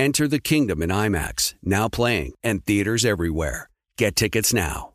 Enter the kingdom in IMAX, now playing, and theaters everywhere. Get tickets now.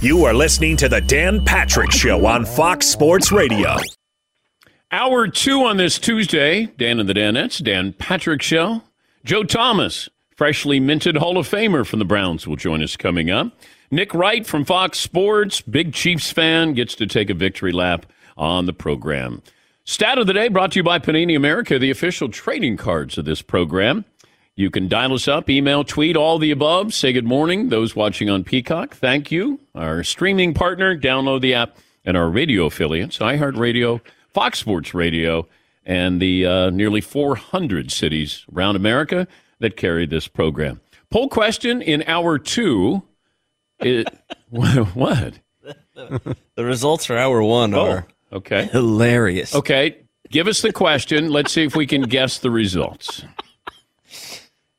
You are listening to the Dan Patrick Show on Fox Sports Radio. Hour two on this Tuesday, Dan and the Danettes, Dan Patrick Show. Joe Thomas, freshly minted Hall of Famer from the Browns, will join us coming up. Nick Wright from Fox Sports, big Chiefs fan, gets to take a victory lap on the program. Stat of the day brought to you by Panini America, the official trading cards of this program. You can dial us up, email, tweet, all the above. Say good morning. Those watching on Peacock, thank you. Our streaming partner, download the app, and our radio affiliates, iHeartRadio, Fox Sports Radio, and the uh, nearly 400 cities around America that carry this program. Poll question in hour two. It, what? The results for hour one Oh, are okay. hilarious. Okay. Give us the question. Let's see if we can guess the results.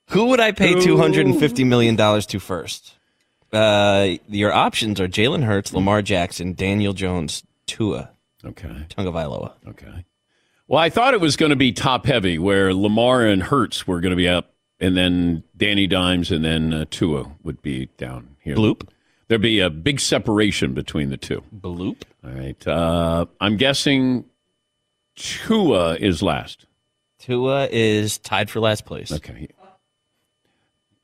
Who would I pay $250 million to first? Uh, your options are Jalen Hurts, Lamar Jackson, Daniel Jones, Tua, Okay. Tagovailoa. Okay. Well, I thought it was going to be top heavy, where Lamar and Hurts were going to be up, and then Danny Dimes and then uh, Tua would be down here. Bloop. There'd be a big separation between the two. Bloop. All right. Uh, I'm guessing Tua is last. Tua is tied for last place. Okay.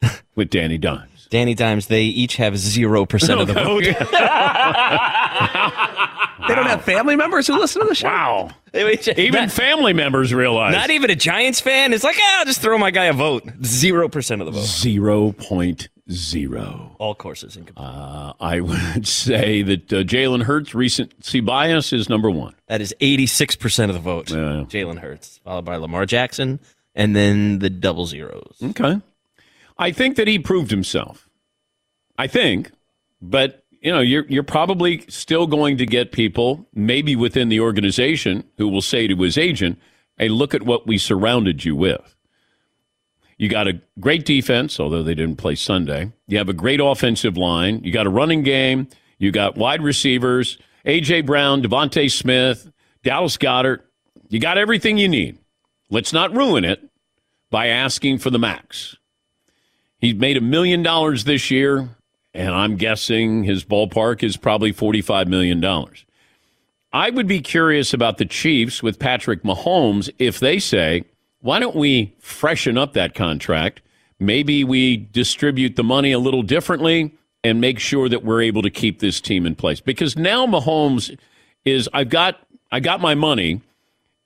With Danny Dimes. Danny Dimes, they each have 0% of the vote. They don't have family members who listen to the show. Wow. They each- Even not, family members realize. not even a Giants fan is like, ah, I'll just throw my guy a vote. 0% of the vote. 0.0. All courses incomplete. Uh, I would say that uh, Jalen Hurts' recency bias is number one. That is 86% of the vote. Yeah. Jalen Hurts, followed by Lamar Jackson, and then the double zeros. Okay. I think that he proved himself. I think, but you know, you're you're probably still going to get people, maybe within the organization, who will say to his agent, "Hey, look at what we surrounded you with. You got a great defense, although they didn't play Sunday. You have a great offensive line. You got a running game. You got wide receivers, AJ Brown, DeVonta Smith, Dallas Goedert. You got everything you need. Let's not ruin it by asking for the max." He's made a million dollars this year, and I'm guessing his ballpark is probably $45 million. I would be curious about the Chiefs with Patrick Mahomes if they say, why don't we freshen up that contract? Maybe we distribute the money a little differently and make sure that we're able to keep this team in place. Because now Mahomes is, I've got, I got my money.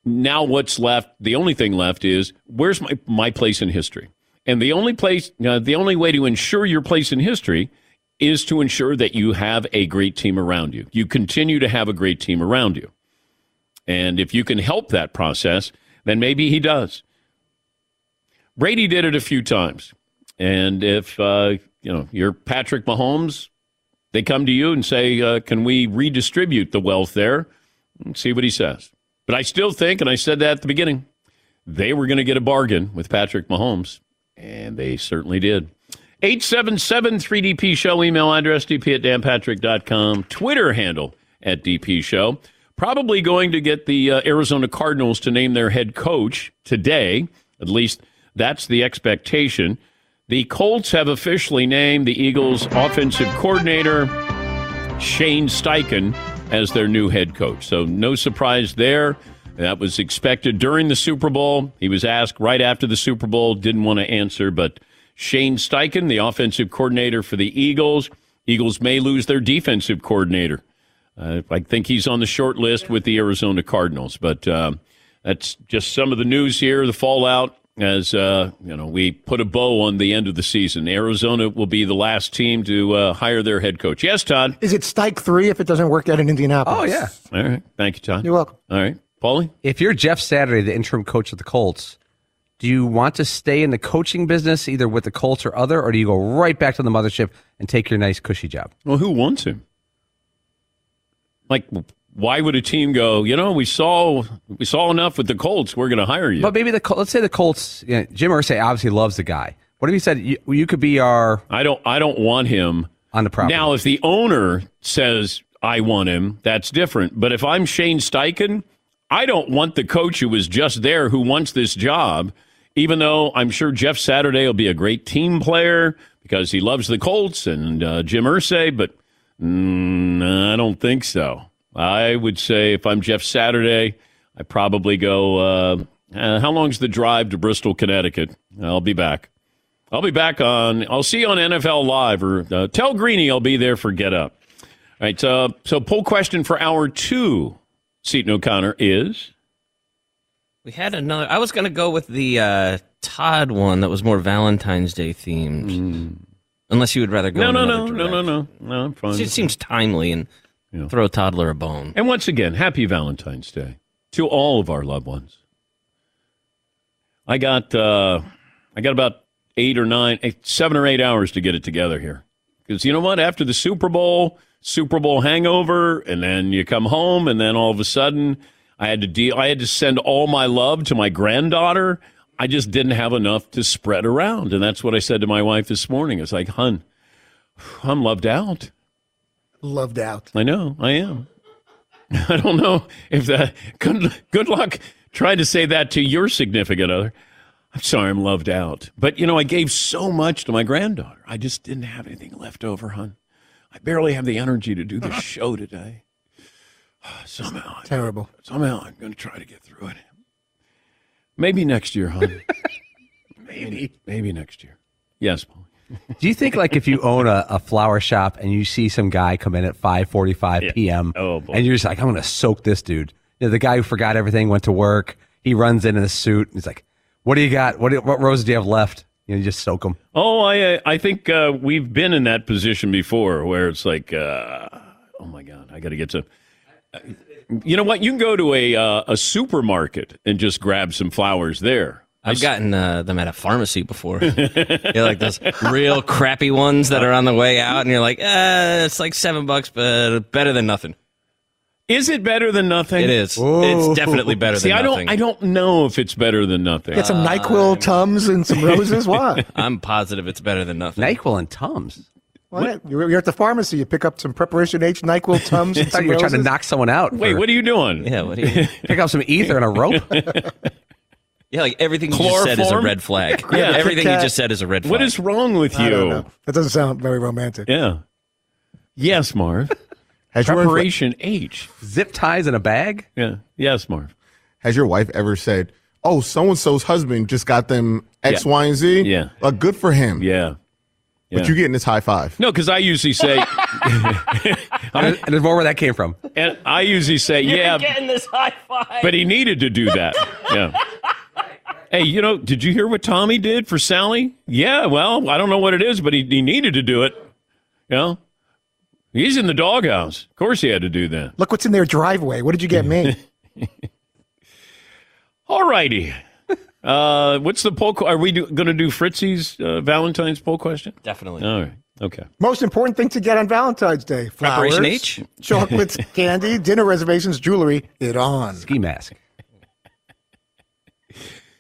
Now what's left? The only thing left is where's my, my place in history? And the only place, uh, the only way to ensure your place in history is to ensure that you have a great team around you. You continue to have a great team around you. And if you can help that process, then maybe he does. Brady did it a few times. And if, uh, you know, you're Patrick Mahomes, they come to you and say, uh, can we redistribute the wealth there? And see what he says. But I still think, and I said that at the beginning, they were going to get a bargain with Patrick Mahomes. And they certainly did. 877 3DP Show, email address dp at danpatrick.com, Twitter handle at DP Show. Probably going to get the uh, Arizona Cardinals to name their head coach today. At least that's the expectation. The Colts have officially named the Eagles' offensive coordinator, Shane Steichen, as their new head coach. So no surprise there. That was expected during the Super Bowl. He was asked right after the Super Bowl, didn't want to answer, but Shane Steichen, the offensive coordinator for the Eagles, Eagles may lose their defensive coordinator. Uh, I think he's on the short list with the Arizona Cardinals, but uh, that's just some of the news here, the fallout as uh, you know we put a bow on the end of the season. Arizona will be the last team to uh, hire their head coach. Yes, Todd. Is it Stike three if it doesn't work out in Indianapolis? Oh yeah. All right, thank you, Todd. You're welcome. All right, Paulie. If you're Jeff Saturday, the interim coach of the Colts, do you want to stay in the coaching business either with the Colts or other, or do you go right back to the mothership and take your nice cushy job? Well, who wants him? Like, why would a team go? You know, we saw we saw enough with the Colts. We're going to hire you. But maybe the let's say the Colts. You know, Jim Irsay obviously loves the guy. What if he said you, you could be our I don't. I don't want him on the property? Now, if the owner says I want him, that's different. But if I'm Shane Steichen, I don't want the coach who was just there who wants this job. Even though I'm sure Jeff Saturday will be a great team player because he loves the Colts and uh, Jim Irsay, but mm, I don't think so. I would say if I'm Jeff Saturday, I probably go. Uh, uh, how long's the drive to Bristol, Connecticut? I'll be back. I'll be back on. I'll see you on NFL Live or uh, tell Greeny I'll be there for Get Up. All right. So, poll question for hour two, Seton O'Connor is. We had another. I was going to go with the uh, Todd one that was more Valentine's Day themed. Unless you would rather go. No, no, no, no, no, no, no. I'm fine. It seems timely and Yeah. throw a toddler a bone. And once again, happy Valentine's Day to all of our loved ones. I got uh, I got about eight or nine, eight, seven or eight hours to get it together here. Because you know what? After the Super Bowl, Super Bowl hangover, and then you come home, and then all of a sudden, I had to deal. I had to send all my love to my granddaughter. I just didn't have enough to spread around, and that's what I said to my wife this morning. It's like, hun, I'm loved out. Loved out. I know, I am. I don't know if that. Good, good luck trying to say that to your significant other. I'm sorry, I'm loved out. But, you know, I gave so much to my granddaughter. I just didn't have anything left over, hon. I barely have the energy to do the uh-huh. show today. Somehow, Terrible. somehow I'm going to try to get through it. Maybe next year, hon. maybe. Maybe next year. Yes, Paul. Do you think like if you own a, a flower shop and you see some guy come in at five forty five p.m. Oh, boy. and you're just like, I'm going to soak this dude. You know, the guy who forgot everything went to work. He runs in in a suit. And he's like, "What do you got? What do, what roses do you have left?" You know, you just soak them. Oh, I uh, I think uh, we've been in that position before, where it's like, uh, oh my god, I got to get some. uh, You know what? You can go to a uh, a supermarket and just grab some flowers there. I've gotten uh, them at a pharmacy before. you're like those real crappy ones that are on the way out, and you're like, uh, it's like seven bucks, but better than nothing. Is it better than nothing? It is. It's definitely better See, than I nothing. don't I don't know if it's better than nothing. Get some NyQuil Tums and some roses. Why? I'm positive it's better than nothing. Nyquil and Tums. Why? You're, you're at the pharmacy. You pick up some Preparation H NyQuil Tums and some you were trying to knock someone out. Wait, for- what are you doing? Yeah, what do you? pick up some ether and a rope? Yeah, like everything you just said is a red flag. Yeah. Yeah, everything you just said is a red flag. What is wrong with I don't you? know. That doesn't sound very romantic. Yeah. Yes, Marv. Has your, wife, Preparation H. Zip ties in a bag? Yeah. Yes, Marv. has your wife ever said, "Oh, so and so's husband just got them X, Yeah. Y, and Z"? Yeah. like good for him. Yeah. but Yeah. you getting this high five. No, because I usually say, And there's more where that came from. and I usually say, yeah, getting this high five? but he needed to do that. Yeah. Hey, you know, did you hear what Tommy did for Sally? Yeah, well, I don't know what it is, but he, he needed to do it. You know, he's in the doghouse. Of course, he had to do that. Look what's in their driveway. What did you get me? All righty. Uh, what's the poll? Are we going to do Fritzy's uh, Valentine's poll question? Definitely. All right. Okay. Most important thing to get on Valentine's Day: flowers, Preparation H? chocolates, candy, dinner reservations, jewelry. It on. Ski mask.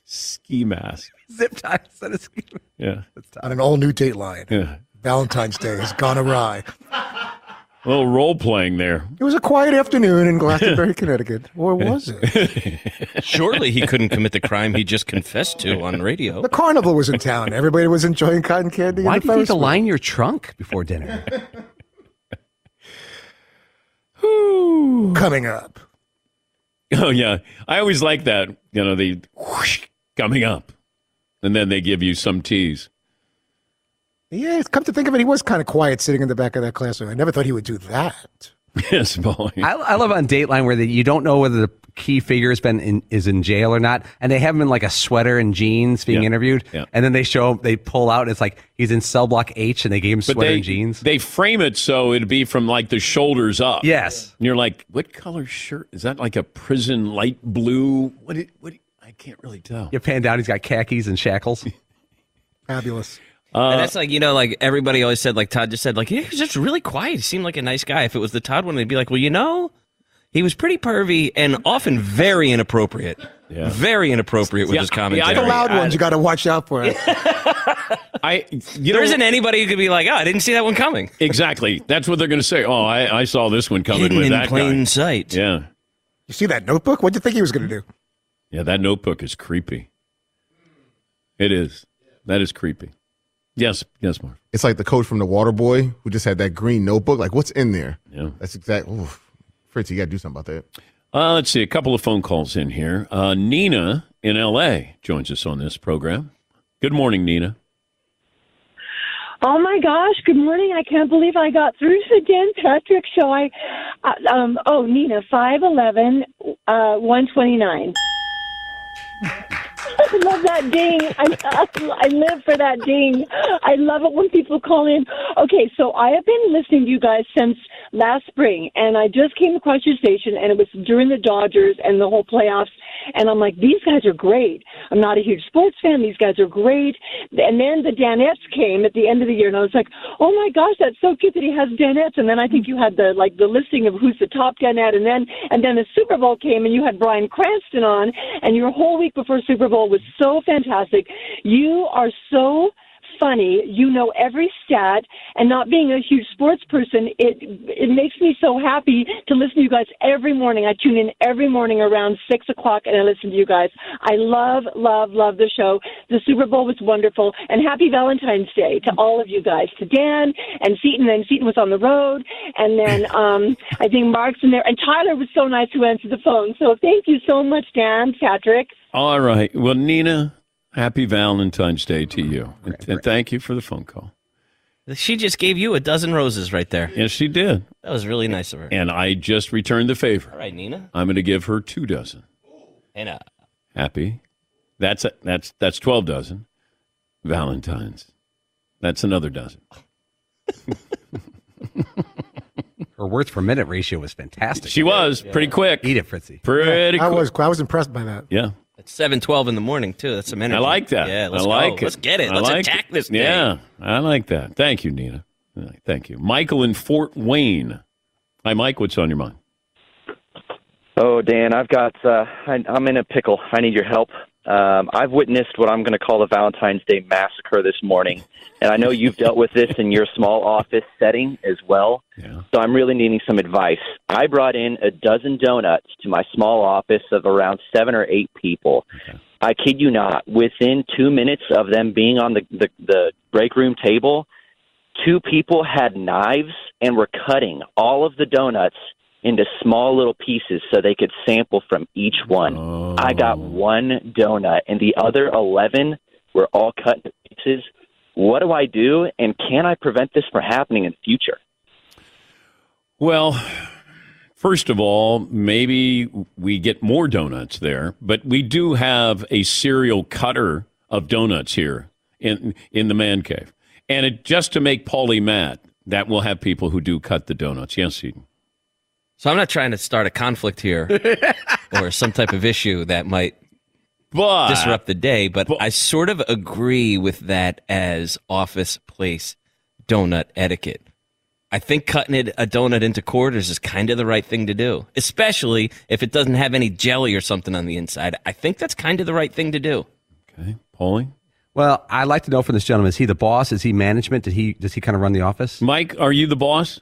Ski mask. Zip ties and a ski mask. Yeah. on an all new Dateline. Yeah. Valentine's Day has gone awry. A little role playing there. It was a quiet afternoon in Glastonbury, Connecticut. Or was it? Surely he couldn't commit the crime he just confessed to on radio. The carnival was in town. Everybody was enjoying cotton candy. Why and do you need to line your trunk before dinner? Coming up. Oh yeah, I always like that. You know, the whoosh, coming up, and then they give you some teas. Yeah, come to think of it, he was kind of quiet sitting in the back of that classroom. I never thought he would do that. yes, boy. I, I love on Dateline where the, you don't know whether the key figure has been in, is in jail or not, and they have him in like a sweater and jeans being Yeah. interviewed, Yeah. and then they show him, they pull out, and it's like he's in cell block H, and they gave him But sweater they and jeans. they frame it so it'd be from like the shoulders up. Yes. and you're like, what color shirt is that? Like a prison light blue? What? It, what? I can't really tell. You pan down, he's got khakis and shackles. Fabulous. And uh, that's like you know, like everybody always said, like Todd just said, like yeah, he was just really quiet. He seemed like a nice guy. If it was the Todd one, they'd be like, well, you know, he was pretty pervy and often very inappropriate. Yeah. Very inappropriate with Yeah, his yeah, The loud ones, you got to watch out for it. I you there know isn't anybody who could be like, oh, I didn't see that one coming. exactly. That's what they're going to say. Oh, I, I saw this one coming Hidden with in that plain guy. sight. Yeah, You see that notebook? What do you think he was going to do? yeah. That notebook is creepy. It is. That is creepy. Yes, yes, Mark. It's like the coach from the Water Boy who just had that green notebook. Like, what's in there? Yeah. That's exactly. Fritz, you got to do something about that. Uh, let's see, a couple of phone calls in here. Uh, Nina in L.A. joins us on this program. Good morning, Nina. Oh my gosh! Good morning. I can't believe I got through to the Dan Patrick show. I, uh, um, oh Nina, five eleven, uh, one twenty nine. I love that ding. I, I live for that ding. I love it when people call in. Okay, so I have been listening to you guys since last spring, and I just came across your station, and it was during the Dodgers and the whole playoffs, and I'm like, these guys are great. I'm not a huge sports fan. These guys are great. And then the Danettes came at the end of the year, and I was like, oh my gosh, that's so cute that he has Danettes. And then I think you had the like the listing of who's the top Danette, and then and then the Super Bowl came, and you had Bryan Cranston on, and your whole week before Super Bowl was so fantastic. You are so funny. You know every stat, and not being a huge sports person, it it makes me so happy to listen to you guys every morning. I tune in every morning around six o'clock, and I listen to you guys. I love, love, love the show. The Super Bowl was wonderful, and happy Valentine's Day to all of you guys. To Dan and Seton, and Seton was on the road, and then um, I think Mark's in there, and Tyler was so nice who answered the phone. So thank you so much, Dan, Patrick. All right. Well, Nina, happy Valentine's Day to you. And, and thank you for the phone call. She just gave you a dozen roses right there. Yes, she did. That was really nice of her. And I just returned the favor. All right, Nina. I'm going to give her two dozen. And uh, Happy. That's a, that's that's 12 dozen. Valentine's. That's another dozen. Her words per minute ratio was fantastic. She was pretty quick. Eat it, Fritzy. Pretty I quick. was I was impressed by that. Yeah. It's seven twelve in the morning too. That's some energy. I like that. Yeah, let's I like go. it. Let's get it. I Let's like attack it. this. Day. Yeah, I like that. Thank you, Nina. Thank you, Michael in Fort Wayne. Hi, Mike. What's on your mind? Oh, Dan, I've got. Uh, I, I'm in a pickle. I need your help. Um, I've witnessed what I'm going to call the Valentine's Day massacre this morning, and I know you've dealt with this in your small office setting as well. Yeah. So I'm really needing some advice. I brought in a dozen donuts to my small office of around seven or eight people. I kid you not. Within two minutes of them being on the, the, the break room table, two people had knives and were cutting all of the donuts into small little pieces so they could sample from each one. I got oh. one donut, and the other 11 were all cut into pieces. What do I do, and can I prevent this from happening in the future? Well, first of all, maybe we get more donuts there, but we do have a serial cutter of donuts here in in the man cave, and it, just to make Paulie mad, that will have people who do cut the donuts. Yes, Eden. So I'm not trying to start a conflict here or some type of issue that might But disrupt the day, but I sort of agree with that as office place donut etiquette. I think cutting it a donut into quarters is kind of the right thing to do, especially if it doesn't have any jelly or something on the inside. I think that's kind of the right thing to do. Okay, Paulie. Well, I'd like to know from this gentleman: is he the boss? Is he management? Did he does he kind of run the office? Mike, are you the boss?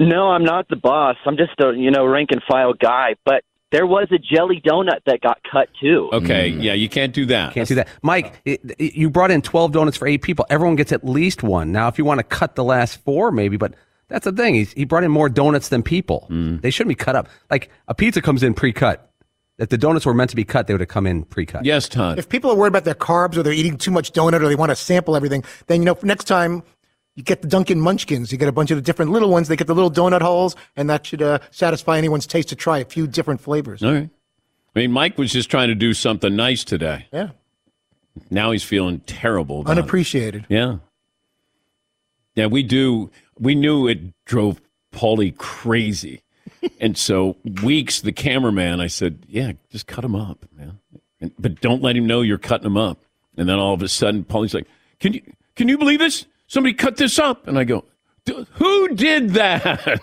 No, I'm not the boss. I'm just a you know rank and file guy. But there was a jelly donut that got cut too. Okay, yeah, you can't do that. Can't do that, Mike. It, it- you brought in twelve donuts for eight people. Everyone gets at least one. Now, if you want to cut the last four, maybe, but That's the thing. He's, he brought in more donuts than people. Mm. They shouldn't be cut up. Like a pizza comes in pre-cut. If the donuts were meant to be cut, they would have come in pre-cut. Yes, Todd. If people are worried about their carbs or they're eating too much donut or they want to sample everything, then you know next time you get the Dunkin' Munchkins. You get a bunch of the different little ones. They get the little donut holes, and that should uh, satisfy anyone's taste to try a few different flavors. All right. I mean, Mike was just trying to do something nice today. Yeah, Now he's feeling terrible. About it. unappreciated. Yeah. Yeah, we do. We knew it drove Paulie crazy. and so, Weeks, the cameraman, I said, yeah, just cut him up, man. And, but don't let him know you're cutting him up. And then all of a sudden, Paulie's like, can you, can you believe this? Somebody cut this up. And I go, "D- who did that?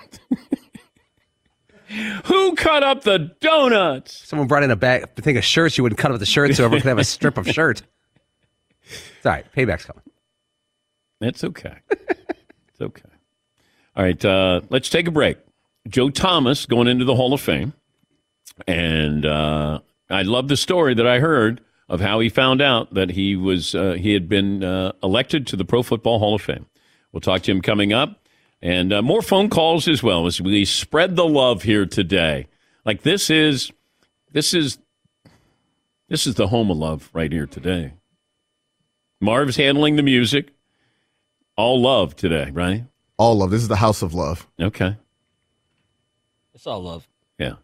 who cut up the donuts? Someone brought in a bag, I think of shirts. You wouldn't cut up the shirt so everyone could have a strip of shirt. It's all right. Payback's coming. It's okay. it's okay. All right, uh, let's take a break. Joe Thomas going into the Hall of Fame. And uh, I love the story that I heard of how he found out that he was uh, he had been uh, elected to the Pro Football Hall of Fame. We'll talk to him coming up, and uh, more phone calls as well as we spread the love here today. Like this is this is this is the home of love right here today. Marv's handling the music. All love today, right? All love. This is the house of love. Okay. It's all love. Yeah.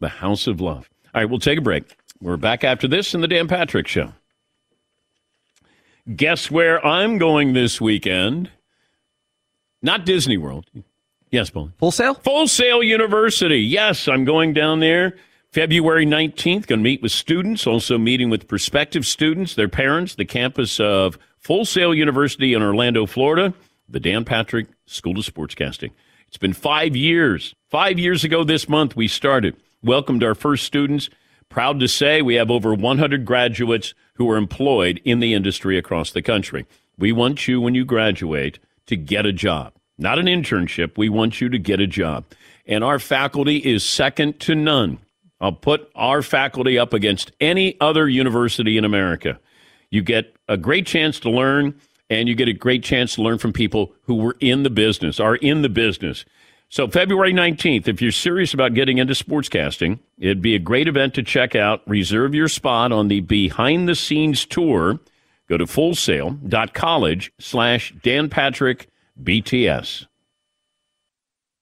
The House of Love. All right, we'll take a break. We're back after this in the Dan Patrick Show. Guess where I'm going this weekend? Not Disney World. Yes, Paul. Full Sail? Full Sail University. Yes, I'm going down there February 19th. Going to meet with students, also meeting with prospective students, their parents, the campus of Full Sail University in Orlando, Florida, the Dan Patrick School of Sportscasting. It's been five years. Five years ago this month, we started. Welcomed our first students. Proud to say we have over 100 graduates who are employed in the industry across the country. We want you, when you graduate, to get a job. Not an internship. We want you to get a job. And our faculty is second to none. I'll put our faculty up against any other university in America. You get a great chance to learn, and you get a great chance to learn from people who were in the business, are in the business. So, February 19th, if you're serious about getting into sportscasting, it'd be a great event to check out. Reserve your spot on the behind the scenes tour. Go to fullsail.college slash Dan Patrick BTS.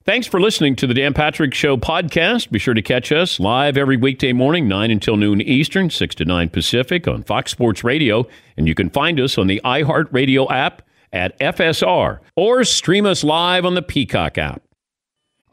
Thanks for listening to the Dan Patrick Show podcast. Be sure to catch us live every weekday morning, 9 until noon Eastern, 6 to 9 Pacific on Fox Sports Radio. And you can find us on the iHeartRadio app at FSR or stream us live on the Peacock app.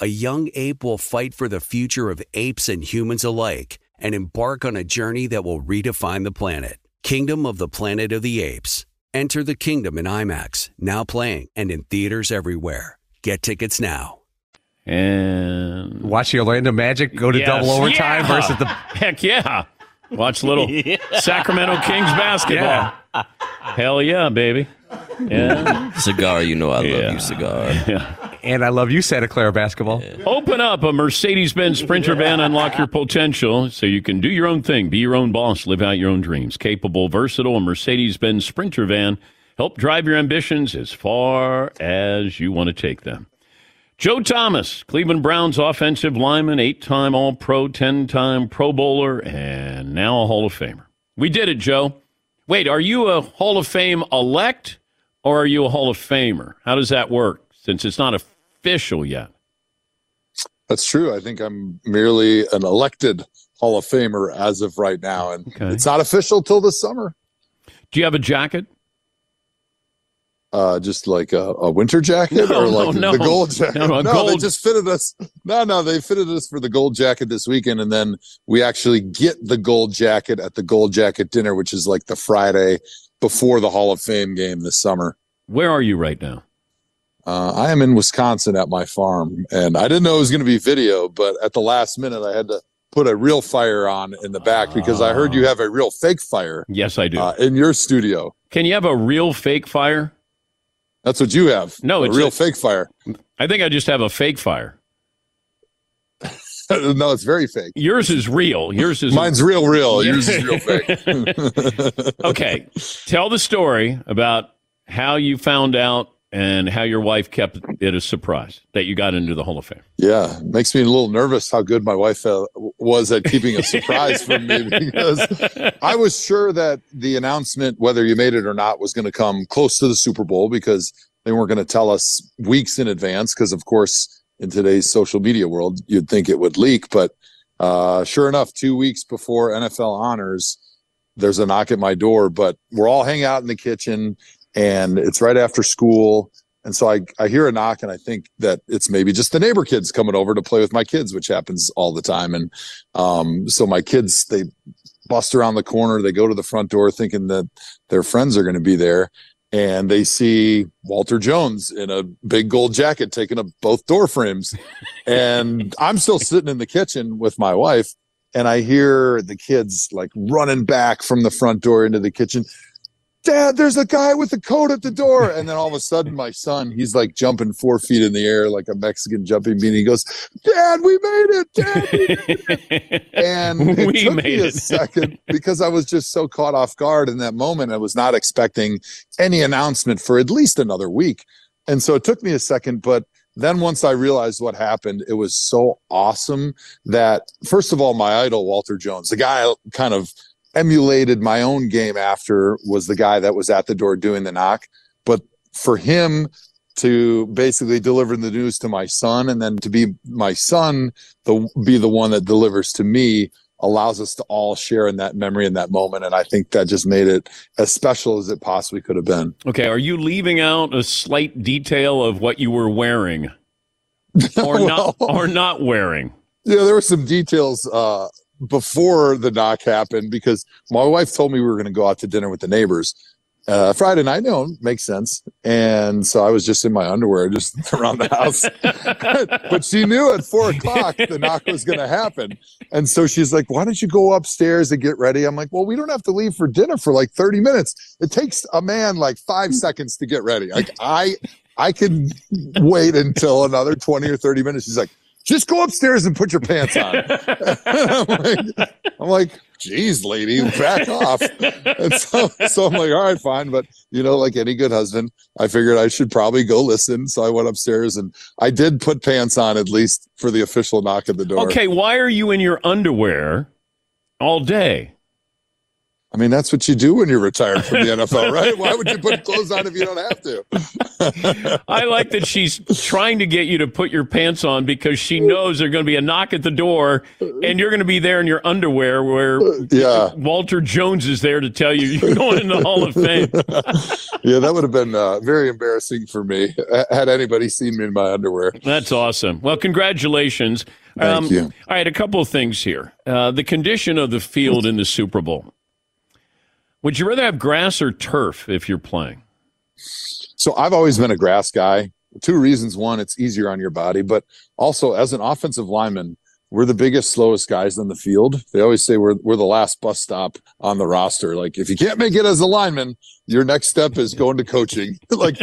a young ape will fight for the future of apes and humans alike and embark on a journey that will redefine the planet. Kingdom of the Planet of the Apes. Enter the kingdom in IMAX, now playing and in theaters everywhere. Get tickets now. And Watch the Orlando Magic go to Yes. double overtime Yeah. versus the. Heck yeah. Watch little Sacramento Kings basketball. Hell yeah, baby. Yeah. Cigar, you know I love Yeah. you, cigar. And I love you, Santa Clara basketball. Open up a Mercedes Benz Sprinter van, unlock your potential so you can do your own thing, be your own boss, live out your own dreams. Capable, versatile, a Mercedes Benz Sprinter van help drive your ambitions as far as you want to take them. Joe Thomas, Cleveland Browns offensive lineman, eight time All Pro, 10 time Pro Bowler, and now a Hall of Famer. We did it, Joe. Wait, are you a Hall of Fame elect or are you a Hall of Famer? How does that work since it's not official yet? That's true. I think I'm merely an elected Hall of Famer as of right now, and Okay. it's not official till this summer. Do you have a jacket? Uh, just like a, a winter jacket No, or like no, the no. gold jacket. No, a they just fitted us. No, no, they fitted us for the gold jacket this weekend, and then we actually get the gold jacket at the gold jacket dinner, which is like the Friday before the Hall of Fame game this summer. Where are you right now? Uh, I am in Wisconsin at my farm, and I didn't know it was going to be video, but at the last minute, I had to put a real fire on in the back because I heard you have a real fake fire Yes, I do. uh, in your studio. Can you have a real fake fire? That's what you have. No, a it's real a- fake fire. I think I just have a fake fire. no, it's very fake. Yours is real. Yours is Mine's real, real. Yours is real fake. okay. Tell the story about how you found out and how your wife kept it a surprise that you got into the Hall of Fame. Yeah, makes me a little nervous how good my wife uh, was at keeping a surprise from me because I was sure that the announcement, whether you made it or not, was going to come close to the Super Bowl because they weren't going to tell us weeks in advance. Because, of course, in today's social media world, you'd think it would leak. But uh, sure enough, two weeks before NFL honors, there's a knock at my door. But we're all hanging out in the kitchen and it's right after school. And so I, I hear a knock and I think that it's maybe just the neighbor kids coming over to play with my kids, which happens all the time. And um, so my kids, they bust around the corner, they go to the front door thinking that their friends are going to be there. And they see Walter Jones in a big gold jacket taking up both door frames. And I'm still sitting in the kitchen with my wife. And I hear the kids like running back from the front door into the kitchen. Dad, there's a guy with a coat at the door. And then all of a sudden, my son, he's like jumping four feet in the air like a Mexican jumping bean. He goes, Dad, we made it. Dad, we made it. And it We took made me a it. second because I was just so caught off guard in that moment. I was not expecting any announcement for at least another week. And so it took me a second, but then once I realized what happened, it was so awesome that first of all, my idol, Walter Jones, the guy I kind of emulated my own game after was the guy that was at the door doing the knock. But for him to basically deliver the news to my son and then to be my son, the be the one that delivers to me allows us to all share in that memory in that moment. And I think that just made it as special as it possibly could have been. Okay, are you leaving out a slight detail of what you were wearing or not or not wearing? Yeah, there were some details uh, before the knock happened because my wife told me we were going to go out to dinner with the neighbors uh, Friday night. No, makes sense. And so I was just in my underwear, just around the house. but she knew at four o'clock the knock was going to happen. And so she's like, "Why don't you go upstairs and get ready?" I'm like, "Well, we don't have to leave for dinner for like 30 minutes. It takes a man like five seconds to get ready. Like I." I can wait until another 20 or 30 minutes. She's like, just go upstairs and put your pants on. I'm, like, I'm like, geez, lady, back off. And so, so I'm like, all right, fine. But, you know, like any good husband, I figured I should probably go listen. So I went upstairs and I did put pants on at least for the official knock at the door. Okay, why are you in your underwear all day? I mean, that's what you do when you're retired from the NFL, right? Why would you put clothes on if you don't have to? I like that she's trying to get you to put your pants on because she knows there's going to be a knock at the door and you're going to be there in your underwear where yeah. Walter Jones is there to tell you you're going in the Hall of Fame. yeah, that would have been uh, very embarrassing for me had anybody seen me in my underwear. That's awesome. Well, congratulations. Thank um, you. All right, a couple of things here. Uh, the condition of the field in the Super Bowl. Would you rather have grass or turf if you're playing? So I've always been a grass guy. Two reasons. One, it's easier on your body, but also as an offensive lineman, we're the biggest, slowest guys on the field. They always say we're we're the last bus stop on the roster. Like if you can't make it as a lineman, your next step is going to coaching. like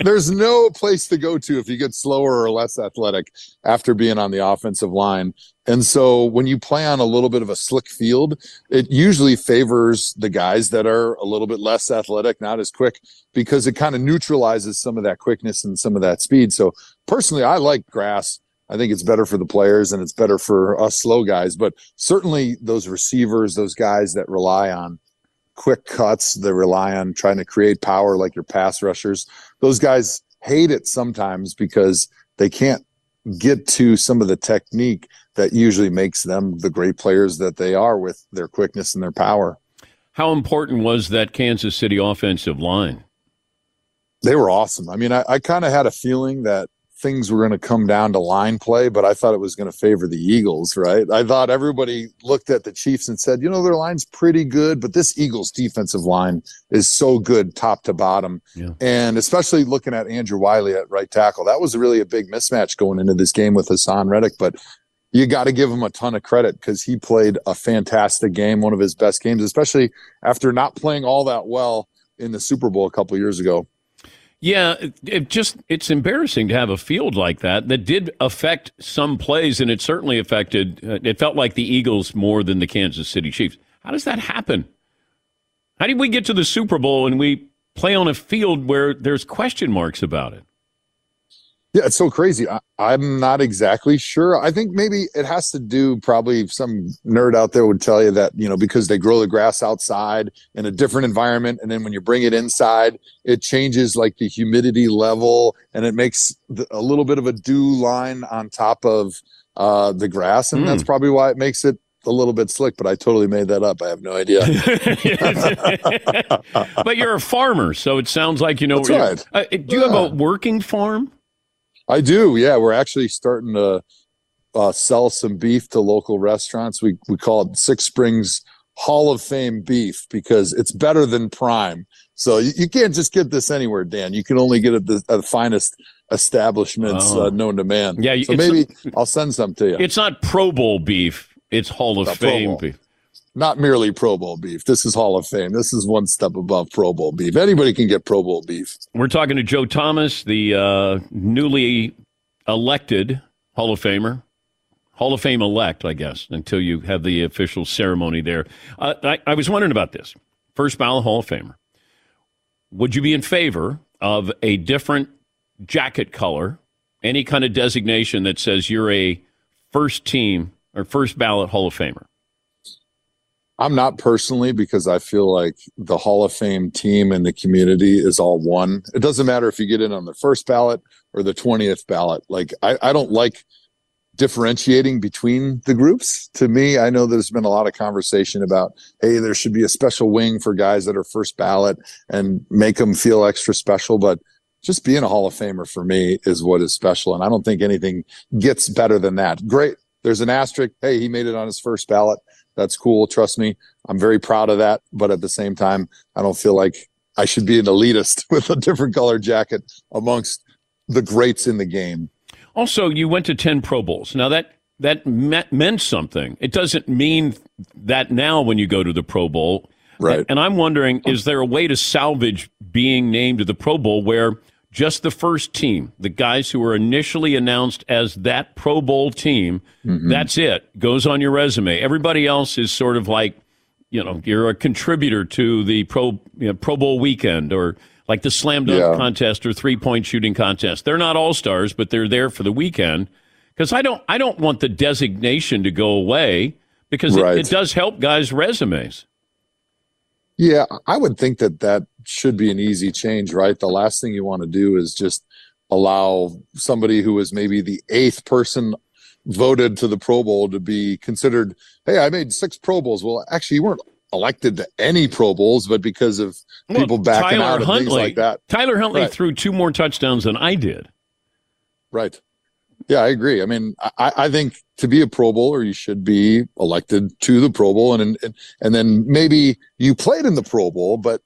there's no place to go to if you get slower or less athletic after being on the offensive line. And so when you play on a little bit of a slick field, it usually favors the guys that are a little bit less athletic, not as quick, because it kind of neutralizes some of that quickness and some of that speed. So personally, I like grass. I think it's better for the players and it's better for us slow guys. But certainly those receivers, those guys that rely on quick cuts, that rely on trying to create power like your pass rushers, those guys hate it sometimes because they can't get to some of the technique that usually makes them the great players that they are with their quickness and their power. How important was that Kansas City offensive line? They were awesome. I mean, I, I kind of had a feeling that things were going to come down to line play, but I thought it was going to favor the Eagles, right? I thought everybody looked at the Chiefs and said, you know, their line's pretty good, but this Eagles defensive line is so good top to bottom. Yeah. And especially looking at Andrew Wylie at right tackle, that was really a big mismatch going into this game with Haason Reddick. But you got to give him a ton of credit because he played a fantastic game, one of his best games, especially after not playing all that well in the Super Bowl a couple years ago. Yeah, it just it's embarrassing to have a field like that that did affect some plays, and it certainly affected. Uh, it felt like the Eagles more than the Kansas City Chiefs. How does that happen? How did we get to the Super Bowl and we play on a field where there's question marks about it? Yeah, it's so crazy. I, am not exactly sure. I think maybe it has to do probably some nerd out there would tell you that, you know, because they grow the grass outside in a different environment. And then when you bring it inside, it changes like the humidity level and it makes the, a little bit of a dew line on top of uh, the grass. And mm. that's hmm. probably why it makes it a little bit slick, but I totally made that up. I have no idea. but you're a farmer, so it sounds like you know. That's right. Uh, do you yeah. have a working farm? I do. Yeah, we're actually starting to uh, sell some beef to local restaurants. We we call it Six Springs Hall of Fame beef because it's better than prime. So you, you can't just get this anywhere, Dan. You can only get it at the, finest establishments oh. uh, known to man. Yeah, so maybe i I'll send some to you. It's not Pro Bowl beef; it's Hall of Fame beef not merely Pro Bowl beef. This is Hall of Fame. This is one step above Pro Bowl beef. Anybody can get Pro Bowl beef. We're talking to Joe Thomas, the uh, newly elected Hall of Famer. Hall of Fame elect, I guess, until you have the official ceremony there. Uh, I, I was wondering about this. First ballot Hall of Famer. Would you be in favor of a different jacket color, any kind of designation that says you're a first team or first ballot Hall of Famer? I'm not personally because I feel like the Hall of Fame team and the community is all one. It doesn't matter if you get in on the first ballot or the 20th ballot. Like, I, I don't like differentiating between the groups. To me, I know there's been a lot of conversation about, hey, there should be a special wing for guys that are first ballot and make them feel extra special. But just being a Hall of Famer for me is what is special. And I don't think anything gets better than that. Great. There's an asterisk. Hey, he made it on his first ballot that's cool. Trust me. I'm very proud of that. But at the same time, I don't feel like I should be an elitist with a different color jacket amongst the greats in the game. Also, you went to 10 Pro Bowls. Now that that meant, meant something. It doesn't mean that now when you go to the Pro Bowl. Right. And I'm wondering, um, is there a way to salvage being named to the Pro Bowl where just the first team, the guys who were initially announced as that Pro Bowl team. Mm-hmm. That's it. Goes on your resume. Everybody else is sort of like, you know, you're a contributor to the Pro you know, Pro Bowl weekend or like the slam dunk Yeah. contest or three point shooting contest. They're not all stars, but they're there for the weekend. Because I don't, I don't want the designation to go away because it, it does help guys' resumes. Yeah, I would think that that should be an easy change, right? The last thing you want to do is just allow somebody who is maybe the eighth person voted to the Pro Bowl to be considered, hey, I made six Pro Bowls. Well, actually, you weren't elected to any Pro Bowls, but because of Well, people backing out and things like that. Tyler Huntley Right. threw two more touchdowns than I did. Right. Yeah, I agree. I mean, I, I think to be a Pro Bowler, you should be elected to the Pro Bowl, and and and then maybe you played in the Pro Bowl, but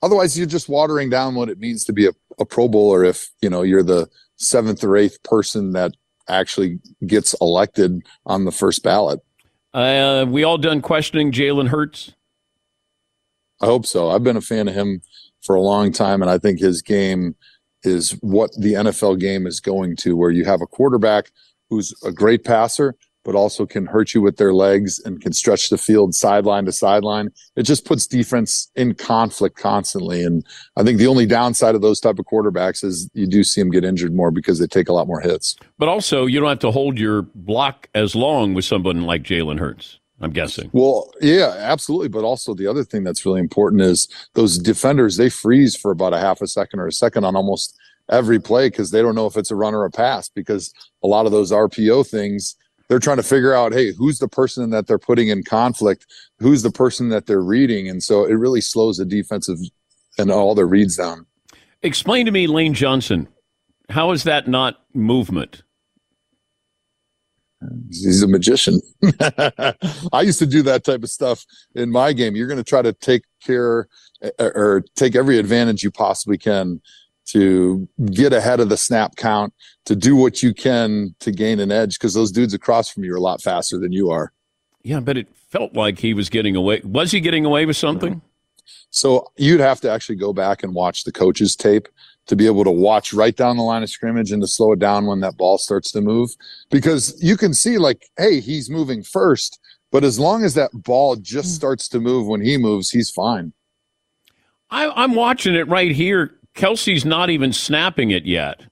otherwise you're just watering down what it means to be a, a Pro Bowler if you know you're the seventh or eighth person that actually gets elected on the first ballot. Uh, we all done questioning Jalen Hurts. I hope so. I've been a fan of him for a long time, and I think his game is what the NFL game is going to, where you have a quarterback who's a great passer, but also can hurt you with their legs and can stretch the field sideline to sideline. It just puts defense in conflict constantly. And I think the only downside of those type of quarterbacks is you do see them get injured more because they take a lot more hits. But also, you don't have to hold your block as long with someone like Jalen Hurts. I'm guessing. Well, yeah, absolutely. But also the other thing that's really important is those defenders, they freeze for about a half a second or a second on almost every play because they don't know if it's a run or a pass because a lot of those RPO things, they're trying to figure out, hey, who's the person that they're putting in conflict? Who's the person that they're reading? And so it really slows the defensive and all their reads down. Explain to me, Lane Johnson. How is that not movement? He's a magician. I used to do that type of stuff in my game. You're going to try to take care or, take every advantage you possibly can to get ahead of the snap count, to do what you can to gain an edge because those dudes across from you are a lot faster than you are. Yeah, but it felt like he was getting away. Was he getting away with something? So you'd have to actually go back and watch the coach's tape to be able to watch right down the line of scrimmage and to slow it down when that ball starts to move because you can see like, hey, he's moving first, but as long as that ball just hmm. starts to move when he moves, he's fine. I, I'm watching it right here. Kelce's not even snapping it yet.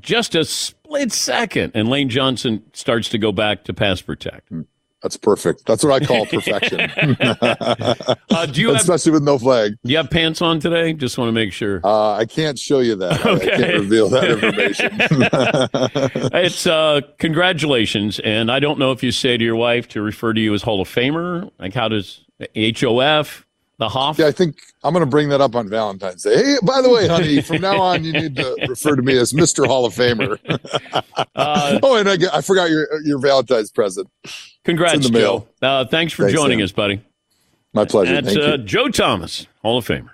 Just a split second, and Lane Johnson starts to go back to pass protect. Hmm. That's perfect. That's what I call perfection. Uh, do you have, Especially with no flag. do you have pants on today? Just want to make sure. Uh, I can't show you that. I- I Okay. can't reveal that information. It's uh, congratulations, and I don't know if you say to your wife to refer to you as Hall of Famer. Like, how does HOF, the Hoff? yeah, I think I'm going to bring that up on Valentine's Day. Hey, by the way, honey, from now on, you need to refer to me as Mr. Hall of Famer. Uh, oh, and I, I forgot your your Valentine's present. congrats, It's in the Joe. Uh, thanks for Thanks, joining Sam. us, buddy. My pleasure. That's Thank uh, you. Joe Thomas, Hall of Famer.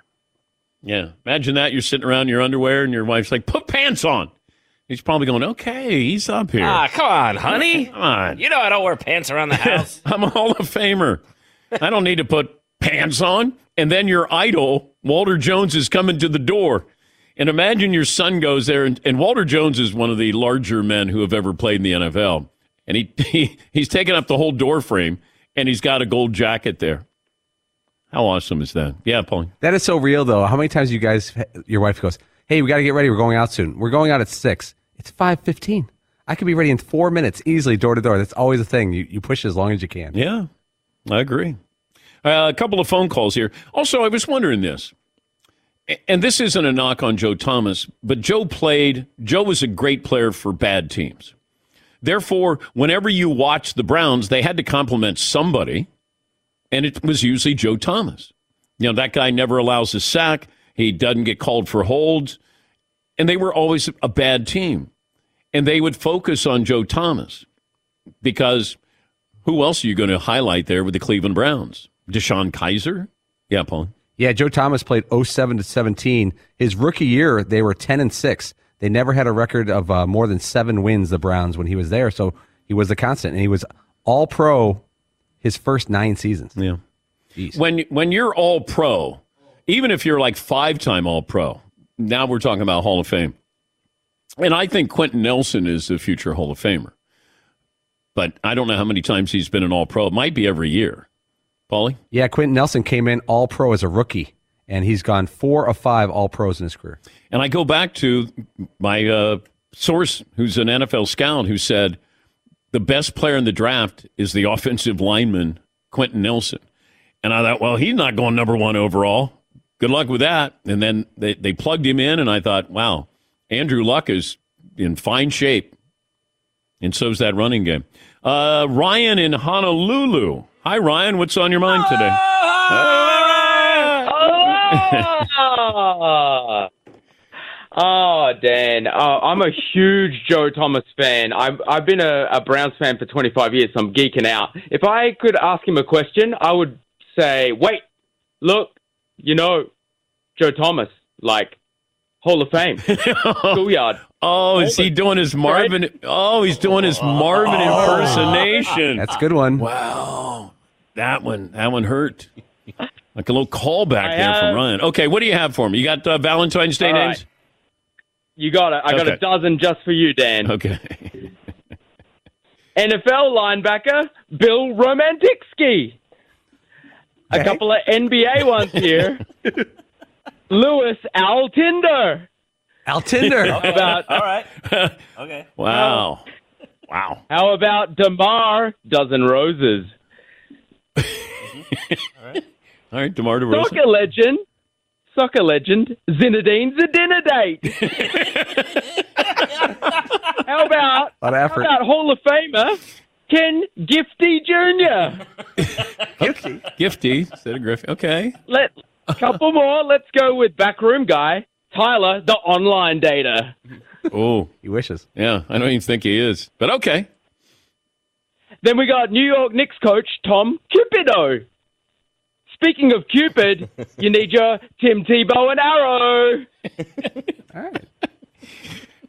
Yeah, imagine that. You're sitting around in your underwear, and your wife's like, "Put pants on." He's probably going, "Okay, he's up here." Ah, come on, honey. Come on. You know I don't wear pants around the house. I'm a Hall of Famer. I don't need to put pants on. And then your idol, Walter Jones, is coming to the door. And imagine your son goes there, and, and Walter Jones is one of the larger men who have ever played in the NFL. And he, he he's taken up the whole door frame, and he's got a gold jacket there. How awesome is that? Yeah, Paul. That is so real, though. How many times you guys, your wife goes, "Hey, we got to get ready. We're going out soon. We're going out at six. It's five fifteen. I could be ready in four minutes, easily, door to door. That's always a thing. You you push as long as you can. Yeah, I agree. Uh, a couple of phone calls here. Also, I was wondering this, and this isn't a knock on Joe Thomas, but Joe played, Joe was a great player for bad teams. Therefore, whenever you watch the Browns, they had to compliment somebody, and it was usually Joe Thomas. You know, that guy never allows a sack, he doesn't get called for holds, and they were always a bad team. And they would focus on Joe Thomas because who else are you going to highlight there with the Cleveland Browns? DeShone Kizer? Yeah, Paul. Yeah, Joe Thomas played 07 to 17. His rookie year, they were 10 and 6. They never had a record of uh, more than seven wins, the Browns, when he was there. So he was a constant. And he was all pro his first nine seasons. Yeah. Jeez. When when you're all pro, even if you're like five time all pro, now we're talking about Hall of Fame. And I think Quenton Nelson is the future Hall of Famer. But I don't know how many times he's been an All Pro. It might be every year. Paulie? Yeah, Quenton Nelson came in All Pro as a rookie, and he's gone four of five All Pros in his career. And I go back to my uh, source, who's an NFL scout, who said the best player in the draft is the offensive lineman, Quenton Nelson. And I thought, well, he's not going number one overall. Good luck with that. And then they, they plugged him in, and I thought, wow, Andrew Luck is in fine shape. And so's that running game. Uh, Ryan in Honolulu. Hi, Ryan. What's on your mind today? Oh, oh, oh, Dan, oh, I'm a huge Joe Thomas fan. I've, I've been a, a Browns fan for 25 years, so I'm geeking out. If I could ask him a question, I would say, wait, look, you know, Joe Thomas, like, Hall of Fame, schoolyard. Oh, is he doing his Marvin? Oh, he's doing his Marvin impersonation. That's a good one. Wow, that one, that one hurt. Like a little callback I there from Ryan. Okay, what do you have for me? You got uh, Valentine's Day All right. names? You got it. I got Okay. a dozen just for you, Dan. Okay. NFL linebacker Bill Romantiksky. A couple of NBA ones here. Lewis Altinder. Altinder. How about All right. Okay. Wow. Wow. how about Demar Dozen Roses? Mm-hmm. all right. All right, DeMar DeRozan. Soccer legend. Soccer legend Zinedine Zidane How about A lot of how about Hall of Famer Ken Gifty Jr. Gifty instead of Griffey. Okay. Let a couple more. Let's go with backroom guy Tyler, the online data. Oh, he wishes. Yeah, I don't even think he is, but okay. Then we got New York Knicks coach Tom Cupido. Speaking of Cupid, you need your Tim Tebow and Arrow.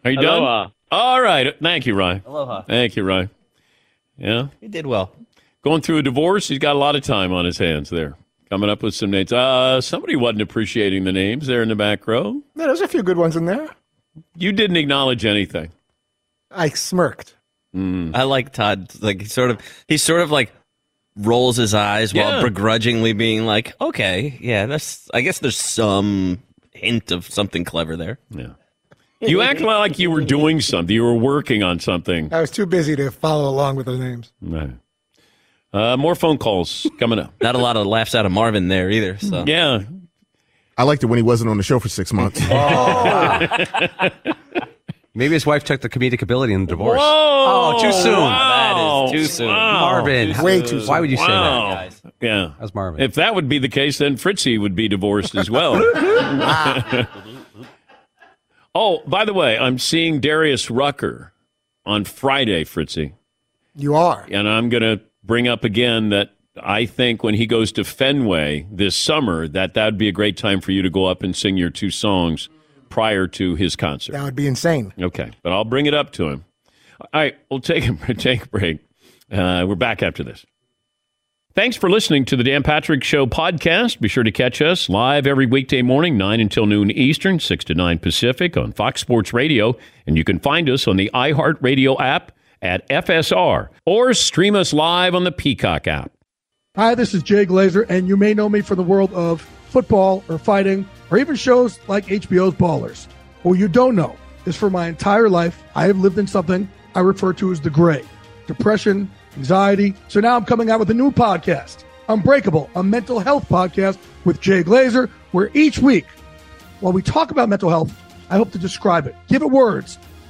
Are you Aloha. done? All right. Thank you, Ryan. Aloha. Thank you, Ryan. Yeah. He did well. Going through a divorce, he's got a lot of time on his hands there. Coming up with some names. Uh, somebody wasn't appreciating the names there in the back row. Yeah, there's a few good ones in there. You didn't acknowledge anything. I smirked. I like Todd. Like he sort of, he sort of like rolls his eyes Yeah. while begrudgingly being like, "Okay, yeah, that's. I guess there's some hint of something clever there." Yeah. You act like you were doing something. You were working on something. I was too busy to follow along with the names. Right. Uh, more phone calls coming up. Not a lot of laughs out of Marvin there either. So Yeah. I liked it when he wasn't on the show for six months. Maybe his wife took the comedic ability in the divorce. Whoa! Oh, too soon. Wow. That is too soon. Wow. Marvin. Way too soon. Why would you say Wow. that? guys. Yeah. That's Marvin. If that would be the case, then Fritzy would be divorced as well. oh, by the way, I'm seeing Darius Rucker on Friday, Fritzy. You are. And I'm going to bring up again that I think when he goes to Fenway this summer, that that would be a great time for you to go up and sing your two songs prior to his concert. That would be insane. Okay, but I'll bring it up to him. All right, we'll take a take a break. Uh, we're back after this. Thanks for listening to the Dan Patrick Show podcast. Be sure to catch us live every weekday morning, 9 until noon Eastern, 6 to 9 Pacific on Fox Sports Radio. And you can find us on the iHeartRadio app at FSR or stream us live on the Peacock app. Hi, this is Jay Glazer, and you may know me from the world of football or fighting or even shows like HBO's Ballers. What you don't know is for my entire life, I have lived in something I refer to as the gray depression, anxiety. So now I'm coming out with a new podcast, Unbreakable, a mental health podcast with Jay Glazer, where each week, while we talk about mental health, I hope to describe it, give it words.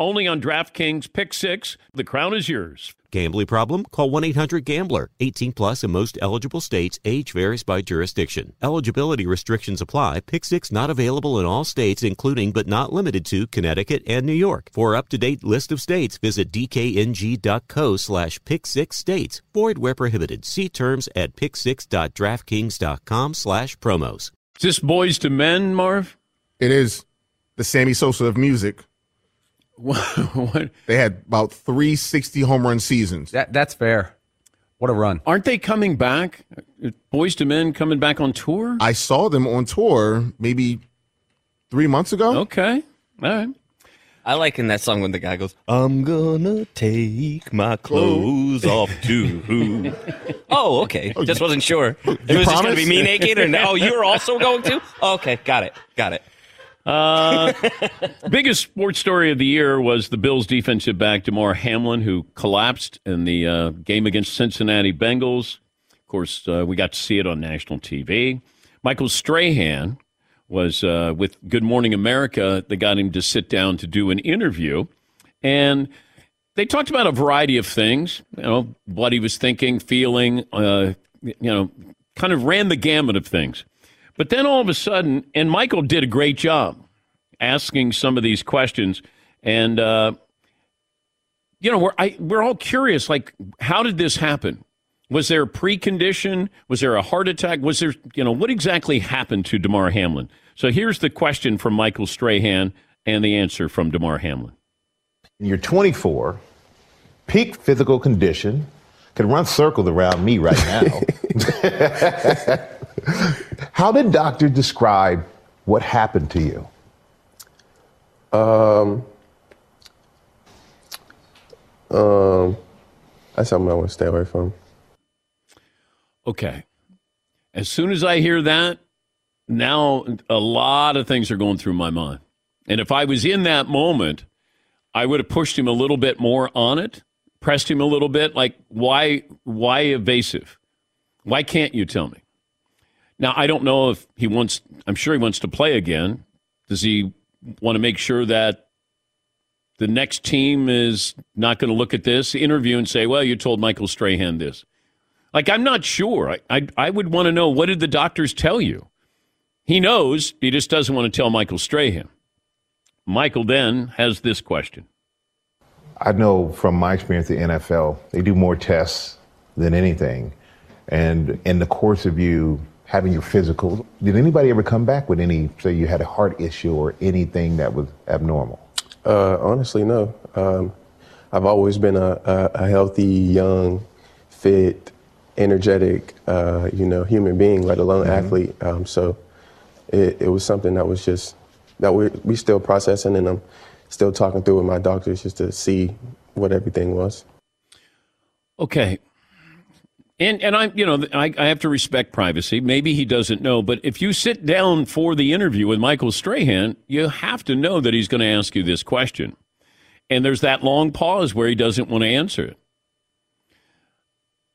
only on DraftKings Pick 6. The crown is yours. Gambling problem? Call 1 800 Gambler. 18 plus in most eligible states. Age varies by jurisdiction. Eligibility restrictions apply. Pick six not available in all states, including but not limited to Connecticut and New York. For up to date list of states, visit dkng.co slash pick six states. Void where prohibited. See terms at pick6.draftkings.com slash promos. Is this Boyz II Men, Marv? It is the Sammy Sosa of music. What? They had about 360 home run seasons. That that's fair. What a run. Aren't they coming back? Boyz II Men coming back on tour? I saw them on tour maybe three months ago. Okay. All right. I like in that song when the guy goes, I'm gonna take my clothes off too. oh, okay. Oh, just wasn't sure. It was just gonna be me naked or no? Oh, you were also going to? Okay, got it. Got it. Uh, biggest sports story of the year was the Bills' defensive back Damar Hamlin, who collapsed in the uh, game against Cincinnati Bengals. Of course, uh, we got to see it on national TV. Michael Strahan was uh, with Good Morning America. They got him to sit down to do an interview, and they talked about a variety of things. You know, what he was thinking, feeling. Uh, you know, kind of ran the gamut of things. But then all of a sudden, and Michael did a great job asking some of these questions, and uh, you know, we're I, we're all curious, like, how did this happen? Was there a precondition? Was there a heart attack? Was there, you know, what exactly happened to Damar Hamlin? So here's the question from Michael Strahan and the answer from Damar Hamlin. You're 24, peak physical condition, could run circles around me right now. How did doctor describe what happened to you? Um, um, that's something I want to stay away from. Okay. As soon as I hear that, now a lot of things are going through my mind. And if I was in that moment, I would have pushed him a little bit more on it, pressed him a little bit like why why evasive? Why can't you tell me? Now, I don't know if he wants I'm sure he wants to play again. Does he want to make sure that the next team is not going to look at this interview and say, "Well, you told Michael Strahan this." Like, I'm not sure. I, I, I would want to know what did the doctors tell you? He knows, he just doesn't want to tell Michael Strahan. Michael then has this question. I know from my experience at the NFL, they do more tests than anything. And in the course of you having your physical. Did anybody ever come back with any, say you had a heart issue or anything that was abnormal? Uh, honestly, no. Um, I've always been a, a, a healthy, young, fit, energetic, uh, you know, human being, let alone Mhm. athlete. Um, so it, it was something that was just that we we still processing, and I'm still talking through with my doctors just to see what everything was. Okay. And and I you know I, I have to respect privacy. Maybe he doesn't know, but if you sit down for the interview with Michael Strahan, you have to know that he's going to ask you this question. And there's that long pause where he doesn't want to answer it.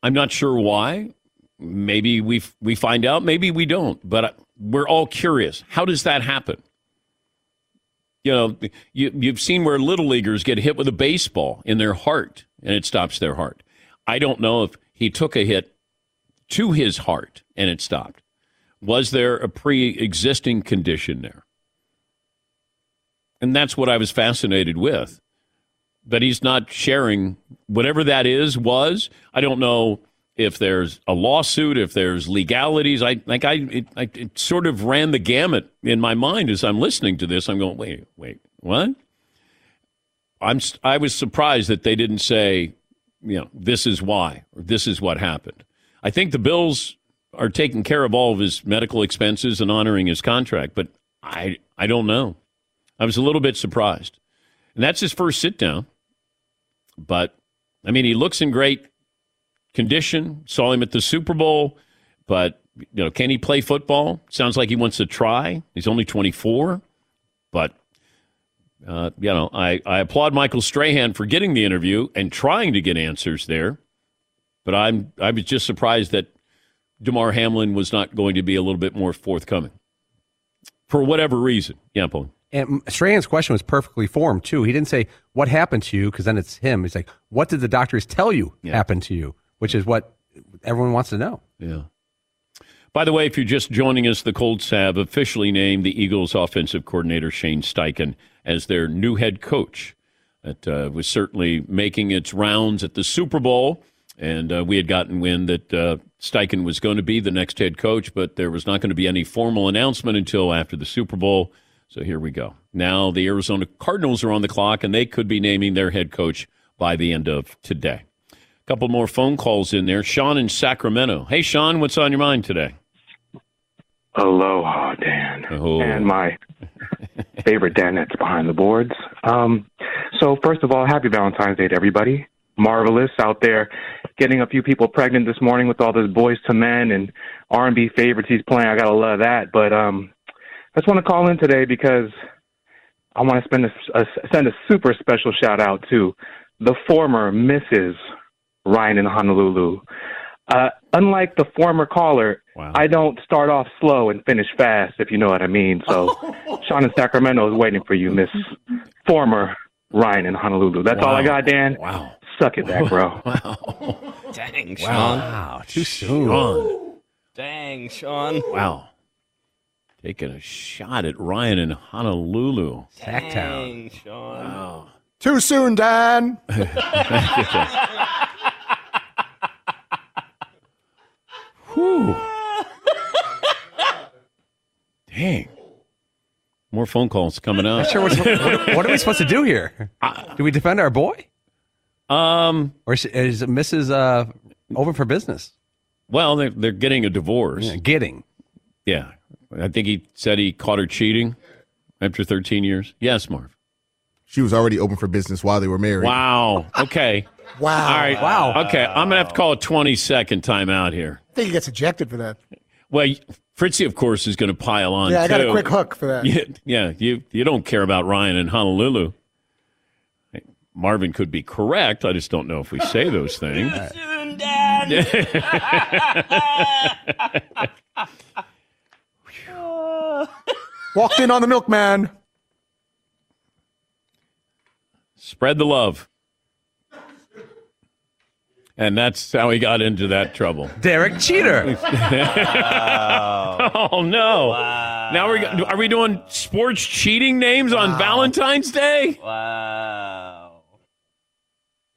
I'm not sure why. Maybe we we find out, maybe we don't, but we're all curious. How does that happen? You know, you, you've seen where little leaguers get hit with a baseball in their heart and it stops their heart. I don't know if he took a hit to his heart and it stopped. Was there a pre existing condition there? And that's what I was fascinated with. That he's not sharing whatever that is, was. I don't know if there's a lawsuit, if there's legalities. I like I it, I it sort of ran the gamut in my mind as I'm listening to this. I'm going, wait, wait, what? I'm I was surprised that they didn't say, you know, this is why or this is what happened. I think the Bills are taking care of all of his medical expenses and honoring his contract, but I I don't know. I was a little bit surprised. And that's his first sit down. But I mean, he looks in great condition. Saw him at the Super Bowl, but you know, can he play football? Sounds like he wants to try. He's only 24, but uh, you know, I, I applaud Michael Strahan for getting the interview and trying to get answers there. But I'm I was just surprised that Damar Hamlin was not going to be a little bit more forthcoming for whatever reason. Yeah, Paul. And Strahan's question was perfectly formed too. He didn't say what happened to you because then it's him. He's like, what did the doctors tell you happened to you? Which is what everyone wants to know. Yeah. By the way, if you're just joining us, the Colts have officially named the Eagles offensive coordinator Shane Steichen as their new head coach. That uh, was certainly making its rounds at the Super Bowl. And uh, we had gotten wind that uh, Steichen was going to be the next head coach, but there was not going to be any formal announcement until after the Super Bowl. So here we go. Now the Arizona Cardinals are on the clock, and they could be naming their head coach by the end of today. A couple more phone calls in there. Sean in Sacramento. Hey, Sean, what's on your mind today? Aloha, Dan. Oh. And my favorite Dan that's behind the boards. Um, so, first of all, happy Valentine's Day to everybody. Marvelous out there getting a few people pregnant this morning with all this Boyz II Men and R&B favorites he's playing. I got to love that. But um, I just want to call in today because I want to spend a, a, send a super special shout out to the former Mrs. Ryan in Honolulu. Uh, unlike the former caller, I don't start off slow and finish fast, if you know what I mean. So, Sean in Sacramento is waiting for you, Miss former Ryan in Honolulu. That's all I got, Dan. Wow. Suck it back, bro. Wow. Dang, Sean. Wow, too soon. Sean. Dang, Sean. Wow. Taking a shot at Ryan in Honolulu. Dang, Sean. Wow. Too soon, Dan. Whew. Dang. More phone calls coming up. Not sure what's, what, what are we supposed to do here? Do we defend our boy? Um, or is, is Mrs. Uh, open for business? Well, they're, they're getting a divorce. Yeah, getting. Yeah. I think he said he caught her cheating after 13 years. Yes, Marv. She was already open for business while they were married. Wow. Okay. Wow. All right. Wow. Okay. I'm going to have to call a 20 second timeout here. I think he gets ejected for that. Well, Fritzy, of course, is going to pile on. Yeah, I got a quick hook for that. Yeah, yeah. You you don't care about Ryan in Honolulu. Hey, Marvin could be correct. I just don't know if we say those things. Soon, Dad. Walked in on the milkman. Spread the love. And that's how he got into that trouble. Derek Cheater. oh no! Now we're are we doing sports cheating names on Valentine's Day? Wow.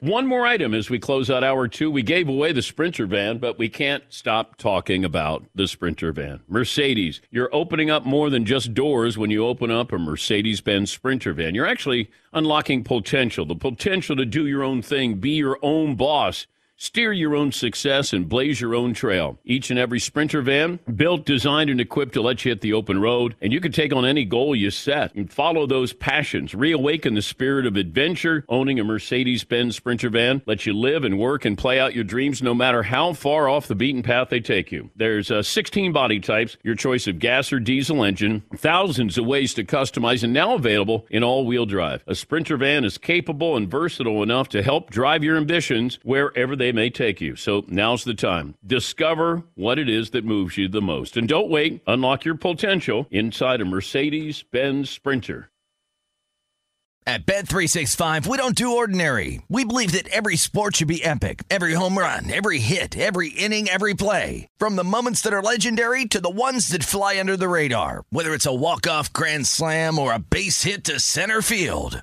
One more item as we close out hour two. We gave away the Sprinter van, but we can't stop talking about the Sprinter van. Mercedes, you're opening up more than just doors when you open up a Mercedes Benz Sprinter van. You're actually unlocking potential the potential to do your own thing, be your own boss. Steer your own success and blaze your own trail. Each and every Sprinter van, built, designed, and equipped to let you hit the open road, and you can take on any goal you set and follow those passions. Reawaken the spirit of adventure. Owning a Mercedes Benz Sprinter van lets you live and work and play out your dreams no matter how far off the beaten path they take you. There's uh, 16 body types, your choice of gas or diesel engine, thousands of ways to customize, and now available in all wheel drive. A Sprinter van is capable and versatile enough to help drive your ambitions wherever they may take you. So now's the time. Discover what it is that moves you the most. And don't wait. Unlock your potential inside a Mercedes Benz Sprinter. At Bet365, we don't do ordinary. We believe that every sport should be epic. Every home run, every hit, every inning, every play. From the moments that are legendary to the ones that fly under the radar. Whether it's a walk-off grand slam or a base hit to center field.